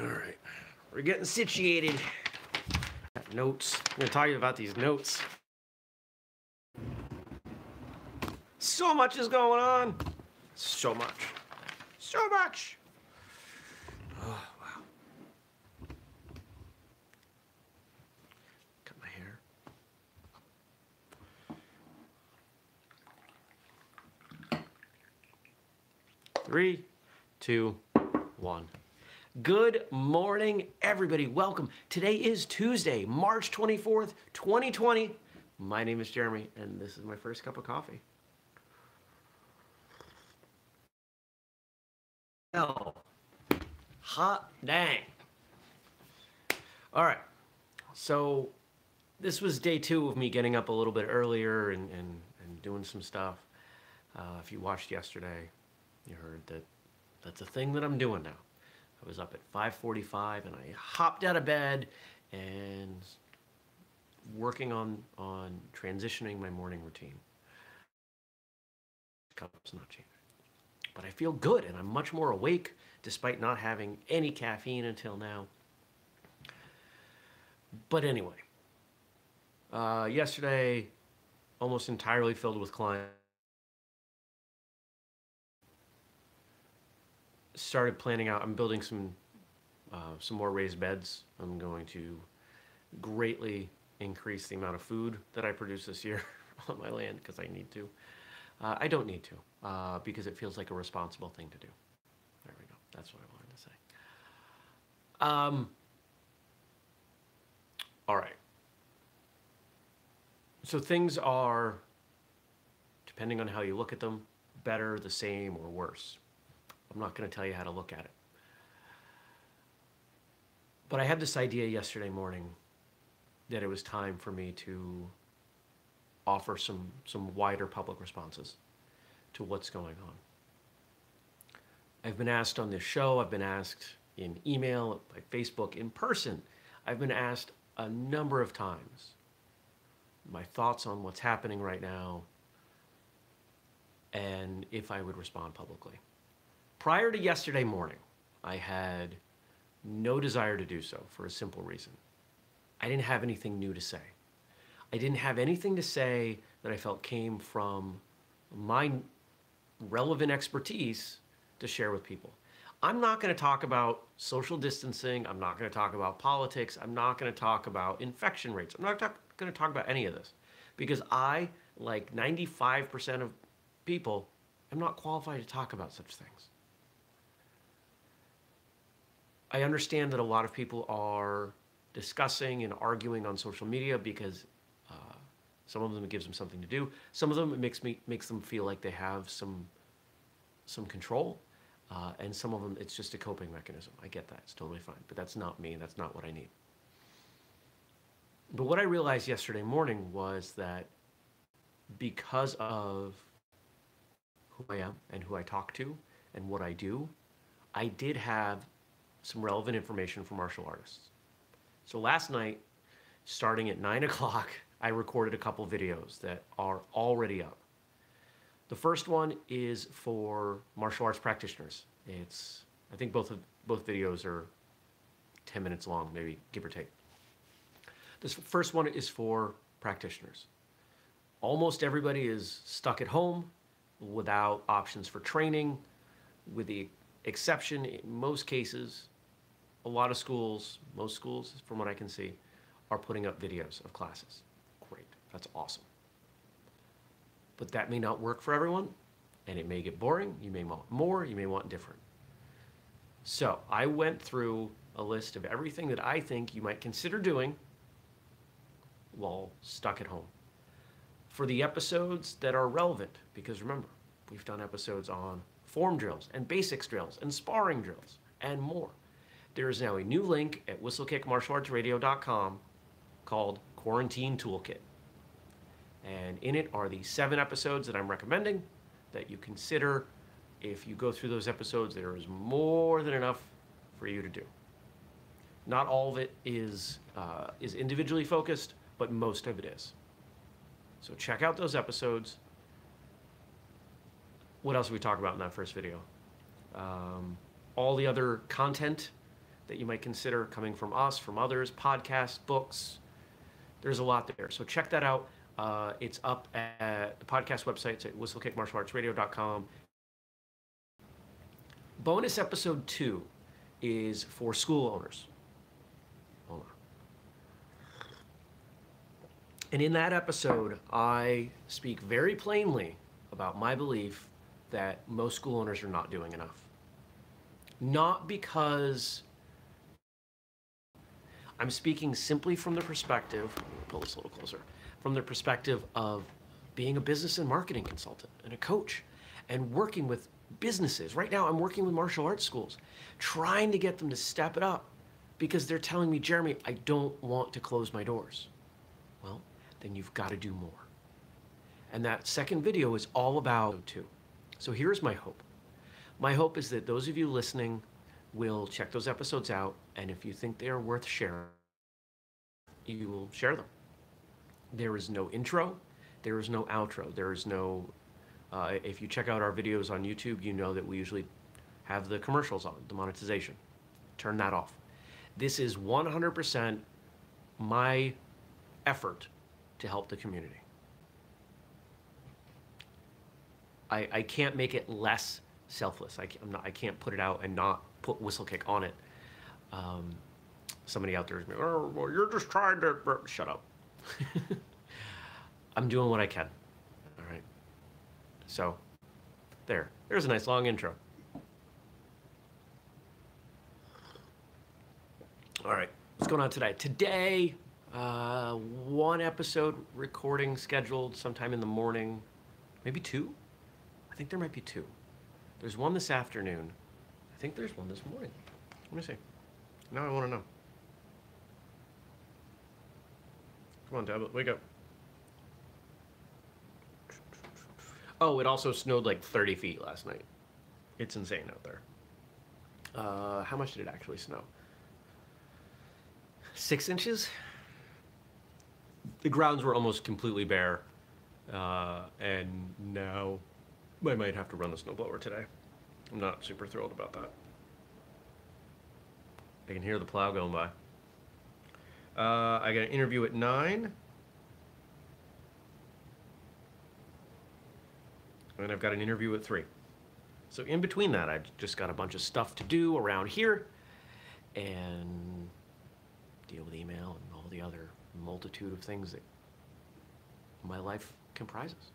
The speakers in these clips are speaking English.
All right, we're getting situated. Got notes. I'm gonna talk to you about these notes. So much is going on. So much. So much. Oh, wow. Cut my hair. Three, two, one. Good morning, everybody. Welcome. Today is Tuesday, March 24th, 2020. My name is Jeremy, and this is my first cup of coffee. Hell, hot dang. All right, so this was day two of me getting up a little bit earlier and, and, and doing some stuff. Uh, if you watched yesterday, you heard that that's a thing that I'm doing now. I was up at 5:45 and I hopped out of bed and working on on transitioning my morning routine. Cup's not changing, but I feel good and I'm much more awake despite not having any caffeine until now. But anyway, uh, yesterday almost entirely filled with clients. Started planning out. I'm building some uh, some more raised beds. I'm going to greatly increase the amount of food that I produce this year on my land because I need to. Uh, I don't need to uh, because it feels like a responsible thing to do. There we go. That's what I wanted to say. Um, all right. So things are, depending on how you look at them, better, the same, or worse. I'm not going to tell you how to look at it. But I had this idea yesterday morning that it was time for me to offer some, some wider public responses to what's going on. I've been asked on this show, I've been asked in email, by Facebook, in person. I've been asked a number of times my thoughts on what's happening right now and if I would respond publicly. Prior to yesterday morning, I had no desire to do so for a simple reason. I didn't have anything new to say. I didn't have anything to say that I felt came from my relevant expertise to share with people. I'm not going to talk about social distancing. I'm not going to talk about politics. I'm not going to talk about infection rates. I'm not going to talk about any of this because I, like 95% of people, am not qualified to talk about such things. I understand that a lot of people are discussing and arguing on social media because uh, some of them it gives them something to do. Some of them it makes me makes them feel like they have some some control, uh, and some of them it's just a coping mechanism. I get that; it's totally fine. But that's not me. That's not what I need. But what I realized yesterday morning was that because of who I am and who I talk to and what I do, I did have some relevant information for martial artists. So last night, starting at 9 o'clock, I recorded a couple videos that are already up. The first one is for martial arts practitioners. It's, I think both of both videos are 10 minutes long, maybe give or take. This first one is for practitioners. Almost everybody is stuck at home without options for training, with the exception in most cases a lot of schools, most schools, from what I can see, are putting up videos of classes. Great, that's awesome. But that may not work for everyone, and it may get boring. You may want more, you may want different. So I went through a list of everything that I think you might consider doing while stuck at home. For the episodes that are relevant, because remember, we've done episodes on form drills and basics drills and sparring drills and more there is now a new link at whistlekickmartialartsradio.com called Quarantine Toolkit. And in it are the seven episodes that I'm recommending that you consider. If you go through those episodes, there is more than enough for you to do. Not all of it is, uh, is individually focused, but most of it is. So check out those episodes. What else did we talk about in that first video? Um, all the other content that you might consider coming from us, from others, podcasts, books. There's a lot there. So check that out. Uh, it's up at the podcast website. It's at whistlekickmartialartsradio.com. Bonus episode two is for school owners. Hold on. And in that episode, I speak very plainly about my belief that most school owners are not doing enough. Not because I'm speaking simply from the perspective, pull this a little closer, from the perspective of being a business and marketing consultant and a coach and working with businesses. Right now, I'm working with martial arts schools, trying to get them to step it up because they're telling me, Jeremy, I don't want to close my doors. Well, then you've got to do more. And that second video is all about too. So here's my hope. My hope is that those of you listening will check those episodes out, and if you think they are worth sharing, you will share them. There is no intro, there is no outro, there is no. Uh, if you check out our videos on YouTube, you know that we usually have the commercials on, the monetization. Turn that off. This is 100% my effort to help the community. I, I can't make it less selfless. I, am not, I can't put it out and not put Whistlekick on it. Um, somebody out there is, oh, well, you're just trying to shut up. I'm doing what I can. All right. So, there. There's a nice long intro. All right. What's going on today? Today, uh, one episode recording scheduled sometime in the morning, maybe two. I think there might be two. There's one this afternoon. I think there's one this morning. Let me see. Now I want to know. Come on, tablet, wake up. Oh, it also snowed like 30 feet last night. It's insane out there. Uh, how much did it actually snow? Six inches? The grounds were almost completely bare. Uh, and now I might have to run the snowblower today. I'm not super thrilled about that. I can hear the plow going by. Uh, I got an interview at 9. And I've got an interview at 3. So in between that, I've just got a bunch of stuff to do around here and deal with email and all the other multitude of things that my life comprises.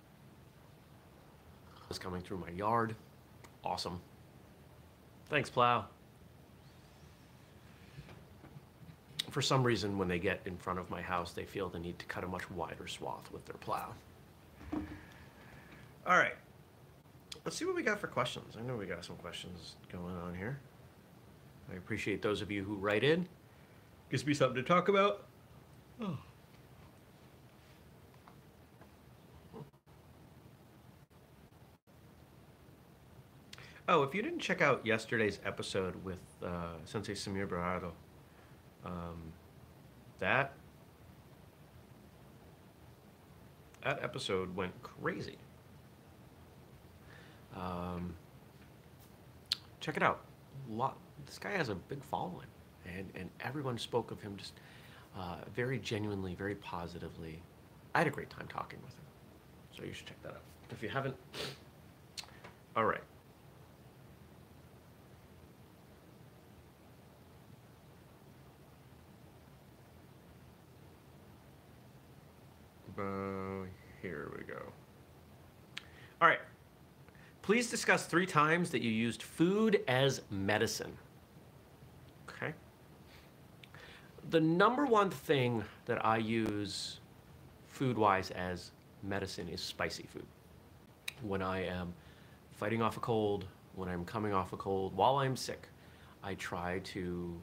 Is coming through my yard. Awesome. Thanks, plow. For some reason, when they get in front of my house, they feel the need to cut a much wider swath with their plow. All right. Let's see what we got for questions. I know we got some questions going on here. I appreciate those of you who write in. Gives me something to talk about. Oh. Oh, if you didn't check out yesterday's episode with uh, Sensei Samir Berardo, um, that that episode went crazy. Um, check it out. Lot, this guy has a big following, and and everyone spoke of him just uh, very genuinely, very positively. I had a great time talking with him, so you should check that out if you haven't. All right. Uh, here we go. All right. Please discuss three times that you used food as medicine. Okay. The number one thing that I use food wise as medicine is spicy food. When I am fighting off a cold, when I'm coming off a cold, while I'm sick, I try to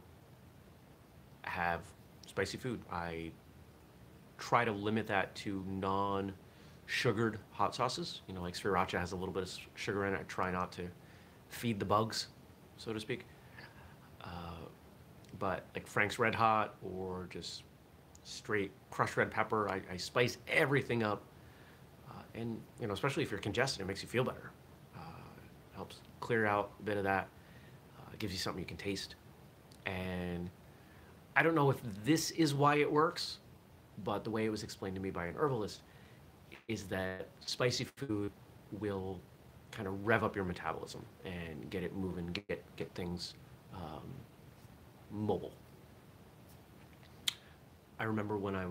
have spicy food. I try to limit that to non-sugared hot sauces. You know, like sriracha has a little bit of sugar in it. I try not to feed the bugs, so to speak. Uh, but like Frank's Red Hot or just straight crushed red pepper, I, I spice everything up. Uh, and, you know, especially if you're congested, it makes you feel better. Uh, helps clear out a bit of that. Uh, gives you something you can taste. And I don't know if this is why it works, but the way it was explained to me by an herbalist is that spicy food will kind of rev up your metabolism and get it moving, get get things um, mobile. I remember when I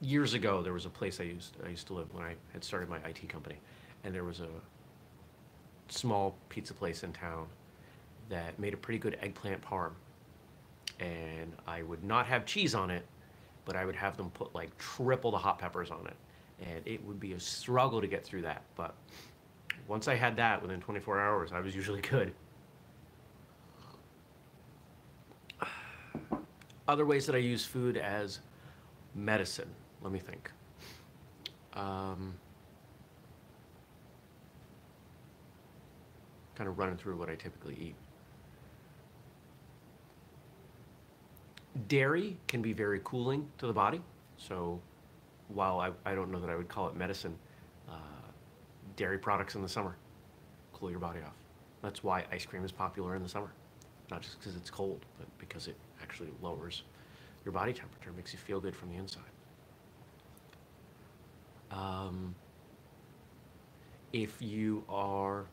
years ago there was a place I used I used to live when I had started my IT company, and there was a small pizza place in town that made a pretty good eggplant parm. And I would not have cheese on it, but I would have them put like triple the hot peppers on it. And it would be a struggle to get through that. But once I had that within 24 hours, I was usually good. Other ways that I use food as medicine. Let me think. Um, kind of running through what I typically eat. Dairy can be very cooling to the body. So while I, I don't know that I would call it medicine, uh, dairy products in the summer cool your body off. That's why ice cream is popular in the summer. Not just because it's cold, but because it actually lowers your body temperature, makes you feel good from the inside. Um, if you are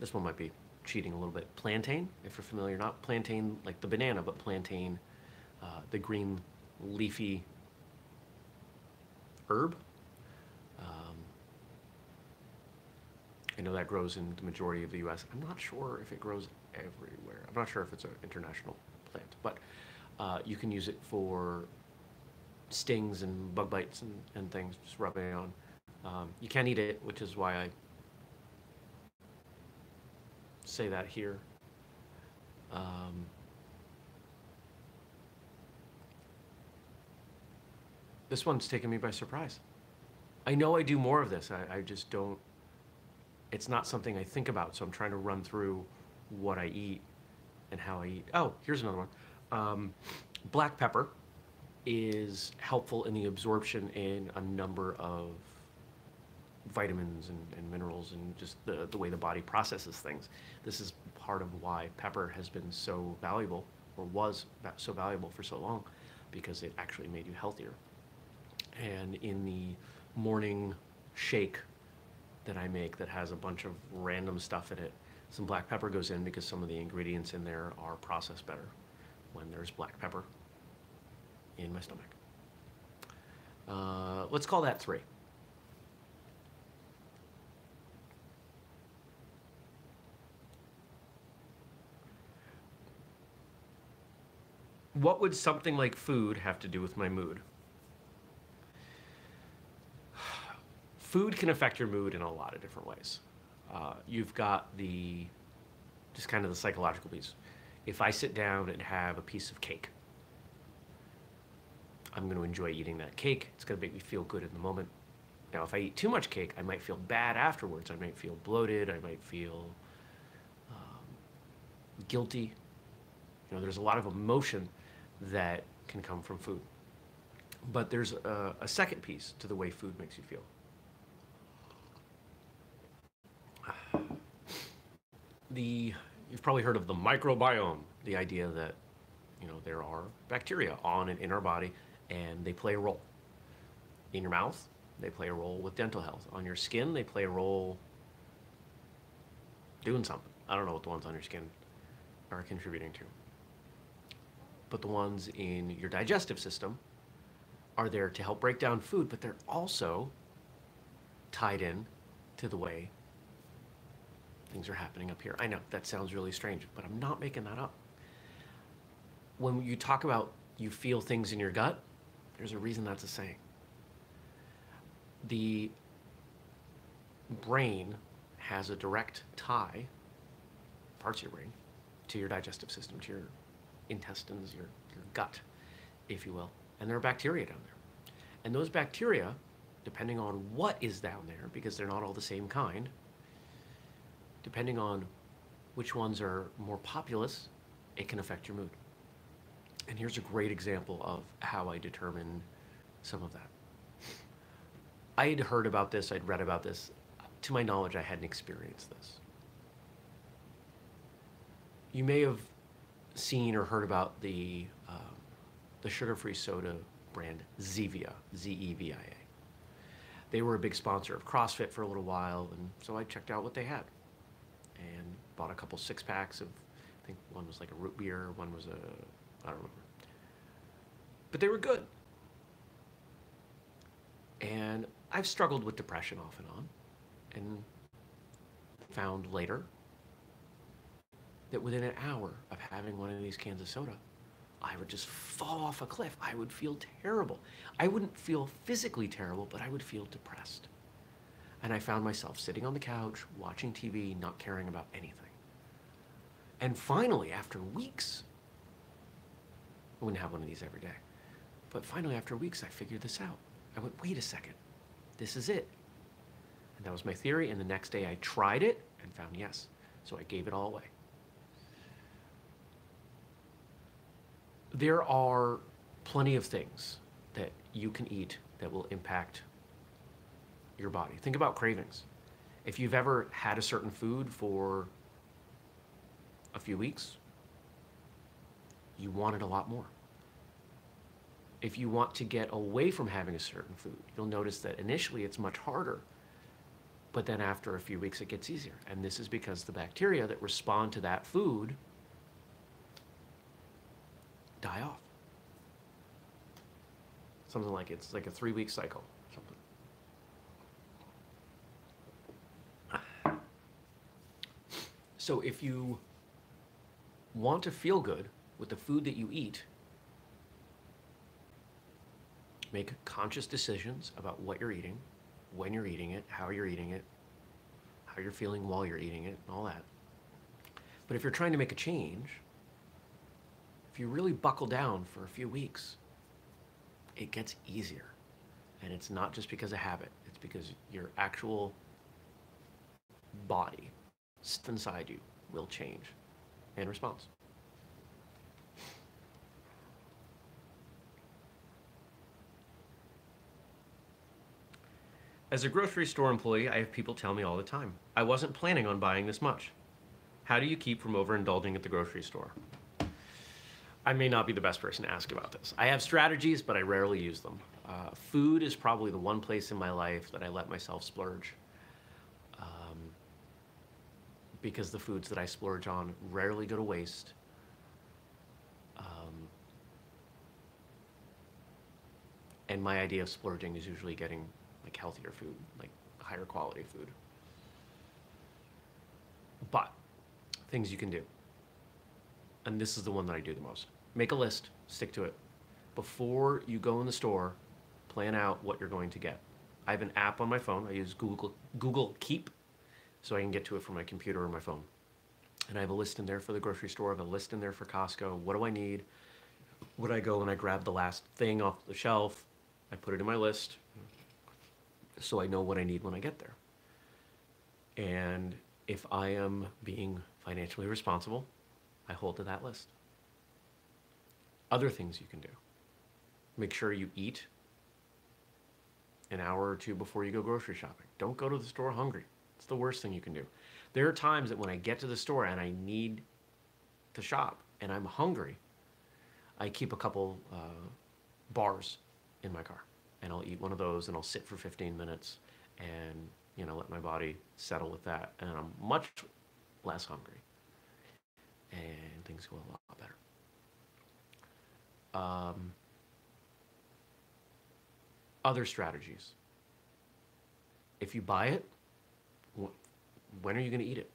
this one might be cheating a little bit. Plantain, if you're familiar, not plantain like the banana, but plantain, uh, the green leafy herb. Um, I know that grows in the majority of the U.S. I'm not sure if it grows everywhere. I'm not sure if it's an international plant, but uh, you can use it for stings and bug bites and, and things, just rubbing it on. Um, you can't eat it, which is why I say that here. Um, this one's taken me by surprise. I know I do more of this. I, I just don't. It's not something I think about, so I'm trying to run through what I eat and how I eat. Oh, here's another one. Um, black pepper is helpful in the absorption in a number of vitamins and, and, minerals and just the, the way the body processes things. This is part of why pepper has been so valuable or was so valuable for so long because it actually made you healthier. And in the morning shake that I make that has a bunch of random stuff in it, some black pepper goes in because some of the ingredients in there are processed better when there's black pepper in my stomach. Uh, let's call that three. what would something like food have to do with my mood? Food can affect your mood in a lot of different ways. Uh, you've got the just kind of the psychological piece. If I sit down and have a piece of cake, I'm going to enjoy eating that cake. It's going to make me feel good in the moment. Now, if I eat too much cake, I might feel bad afterwards. I might feel bloated. I might feel um, guilty. You know, there's a lot of emotion that can come from food. But there's a, a second piece to the way food makes you feel. The you've probably heard of the microbiome, the idea that you know there are bacteria on and in our body and they play a role. In your mouth, they play a role with dental health. On your skin, they play a role doing something. I don't know what the ones on your skin are contributing to but the ones in your digestive system are there to help break down food, but they're also tied in to the way things are happening up here. I know that sounds really strange, but I'm not making that up. When you talk about you feel things in your gut, there's a reason that's a saying. The brain has a direct tie, parts of your brain, to your digestive system, to your intestines, your, your gut, if you will. And there are bacteria down there. And those bacteria, depending on what is down there, because they're not all the same kind, depending on which ones are more populous, it can affect your mood. And here's a great example of how I determine some of that. I had heard about this, I'd read about this. To my knowledge, I hadn't experienced this. you may have seen or heard about the um, the sugar-free soda brand Zevia, Z-E-V-I-A. They were a big sponsor of CrossFit for a little while, and so I checked out what they had and bought a couple six packs of. I think one was like a root beer, one was a I don't remember, but they were good. And I've struggled with depression off and on, and found later that within an hour of having one of these cans of soda, I would just fall off a cliff. I would feel terrible. I wouldn't feel physically terrible, but I would feel depressed. And I found myself sitting on the couch, watching TV, not caring about anything. And finally, after weeks, I wouldn't have one of these every day, but finally, after weeks, I figured this out. I went, wait a second, this is it. And that was my theory. And the next day, I tried it and found yes. So I gave it all away. there are plenty of things that you can eat that will impact your body. Think about cravings. If you've ever had a certain food for a few weeks, you want it a lot more. If you want to get away from having a certain food, you'll notice that initially it's much harder, but then after a few weeks it gets easier. And this is because the bacteria that respond to that food die off. Something like it's like a three week cycle. Something. So if you want to feel good with the food that you eat, make conscious decisions about what you're eating, when you're eating it, how you're eating it, how you're feeling while you're eating it, and all that. But if you're trying to make a change, if you really buckle down for a few weeks, it gets easier. And it's not just because of habit, it's because your actual body inside you will change in response. As a grocery store employee, I have people tell me all the time, I wasn't planning on buying this much. How do you keep from overindulging at the grocery store? I may not be the best person to ask about this. I have strategies, but I rarely use them. Uh, food is probably the one place in my life that I let myself splurge. Because the foods that I splurge on rarely go to waste. Um, and my idea of splurging is usually getting like healthier food, like higher quality food. But things you can do. And this is the one that I do the most make a list, stick to it. Before you go in the store, plan out what you're going to get. I have an app on my phone. I use Google Google Keep, so I can get to it from my computer or my phone. And I have a list in there for the grocery store. I have a list in there for Costco. What do I need? Would I go and I grab the last thing off the shelf? I put it in my list, so I know what I need when I get there. And if I am being financially responsible, I hold to that list. Other things you can do. Make sure you eat an hour or two before you go grocery shopping. Don't go to the store hungry. It's the worst thing you can do. There are times that when I get to the store and I need to shop and I'm hungry, I keep a couple uh, bars in my car and I'll eat one of those and I'll sit for 15 minutes and you know let my body settle with that and I'm much less hungry and things go a lot better. Um, other strategies. If you buy it, when are you going to eat it?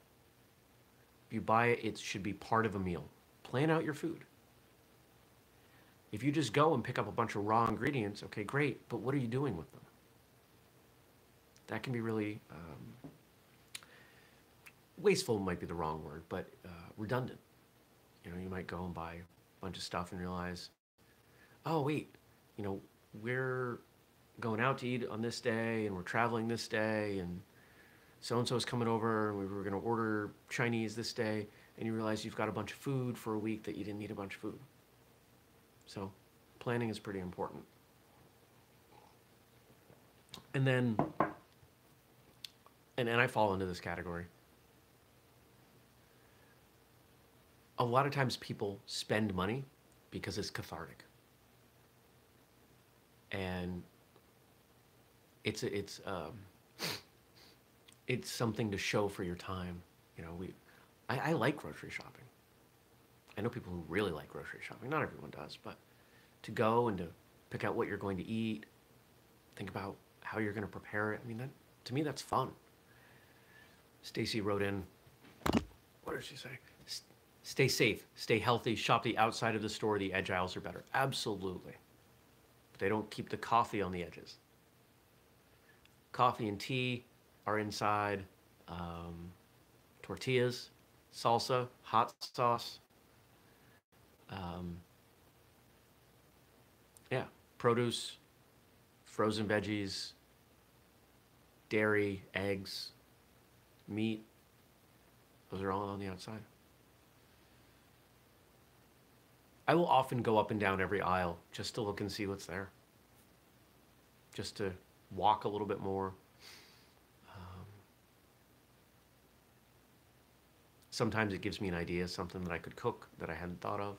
If you buy it, it should be part of a meal. Plan out your food. If you just go and pick up a bunch of raw ingredients, okay, great, but what are you doing with them? That can be really um, wasteful, might be the wrong word, but uh, redundant. You know, you might go and buy a bunch of stuff and realize oh wait, you know, we're going out to eat on this day and we're traveling this day and so and so is coming over and we were going to order Chinese this day and you realize you've got a bunch of food for a week that you didn't need a bunch of food. So planning is pretty important. And then, and, and I fall into this category. a lot of times people spend money because it's cathartic. And it's it's um, it's something to show for your time. You know, we I, I like grocery shopping. I know people who really like grocery shopping. Not everyone does, but to go and to pick out what you're going to eat, think about how you're going to prepare it. I mean, that to me that's fun. Stacy wrote in, what did she say? Stay safe, stay healthy, shop the outside of the store. The edge aisles are better. Absolutely. But they don't keep the coffee on the edges. Coffee and tea are inside. Um, tortillas, salsa, hot sauce. Um, yeah, produce, frozen veggies, dairy, eggs, meat. Those are all on the outside. I will often go up and down every aisle just to look and see what's there. Just to walk a little bit more. Sometimes it gives me an idea, something that I could cook that I hadn't thought of.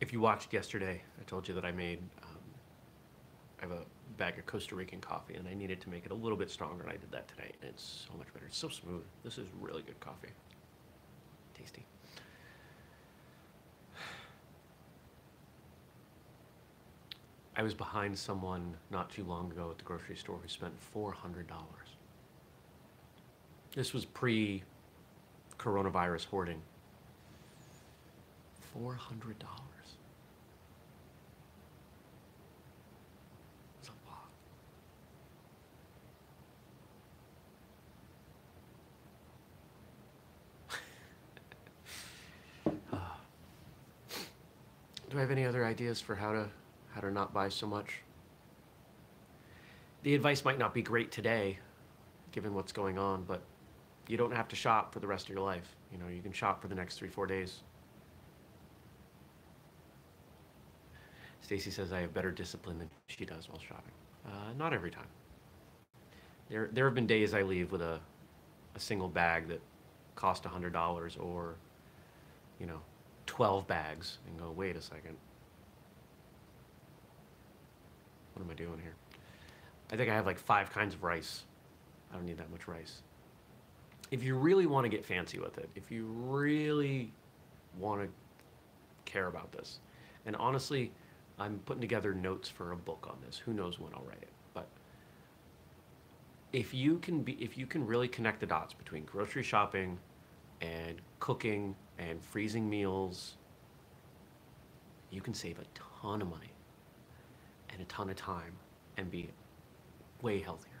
If you watched yesterday, I told you that I made, um, I have a bag of Costa Rican coffee and I needed to make it a little bit stronger and I did that today and it's so much better. It's so smooth. This is really good coffee. Tasty. I was behind someone not too long ago at the grocery store who spent $400. This was pre coronavirus hoarding. $400. It's a lot. Ah. Do I have any other ideas for how to how to not buy so much? The advice might not be great today, given what's going on, but you don't have to shop for the rest of your life. You know, you can shop for the next three, four days. Stacy says I have better discipline than she does while shopping. Uh, not every time. There, there have been days I leave with a, a single bag that cost $100 or, you know, 12 bags and go, wait a second. What am I doing here? I think I have like five kinds of rice. I don't need that much rice. If you really want to get fancy with it, if you really want to care about this, and honestly, I'm putting together notes for a book on this. Who knows when I'll write it? But if you can be, if you can really connect the dots between grocery shopping and cooking and freezing meals, you can save a ton of money and a ton of time and be way healthier.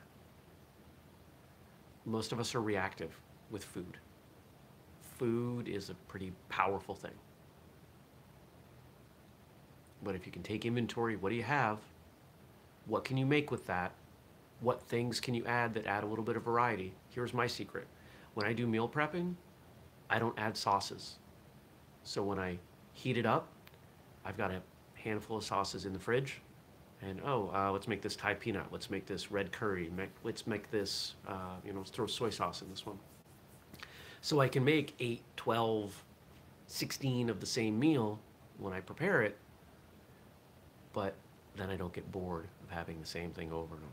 Most of us are reactive with food. Food is a pretty powerful thing. But if you can take inventory, what do you have? What can you make with that? What things can you add that add a little bit of variety? Here's my secret. When I do meal prepping, I don't add sauces. So when I heat it up, I've got a handful of sauces in the fridge. And oh, uh, let's make this Thai peanut. Let's make this red curry. Make, let's make this, uh, you know, let's throw soy sauce in this one. So I can make 8, 12, 16 of the same meal when I prepare it but then I don't get bored of having the same thing over and over.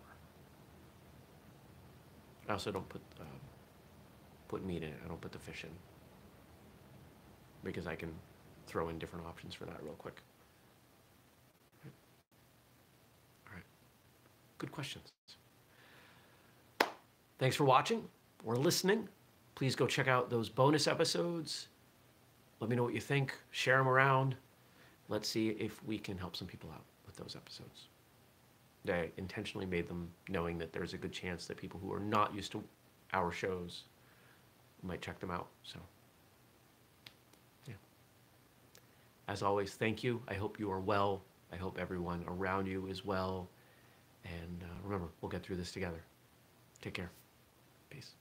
I also don't put uh, put meat in it. I don't put the fish in because I can throw in different options for that real quick. All right. Good questions. Thanks for watching or listening. Please go check out those bonus episodes. Let me know what you think. Share them around. Let's see if we can help some people out with those episodes. I intentionally made them knowing that there's a good chance that people who are not used to our shows might check them out. So, yeah. As always, thank you. I hope you are well. I hope everyone around you is well. And uh, remember, we'll get through this together. Take care. Peace.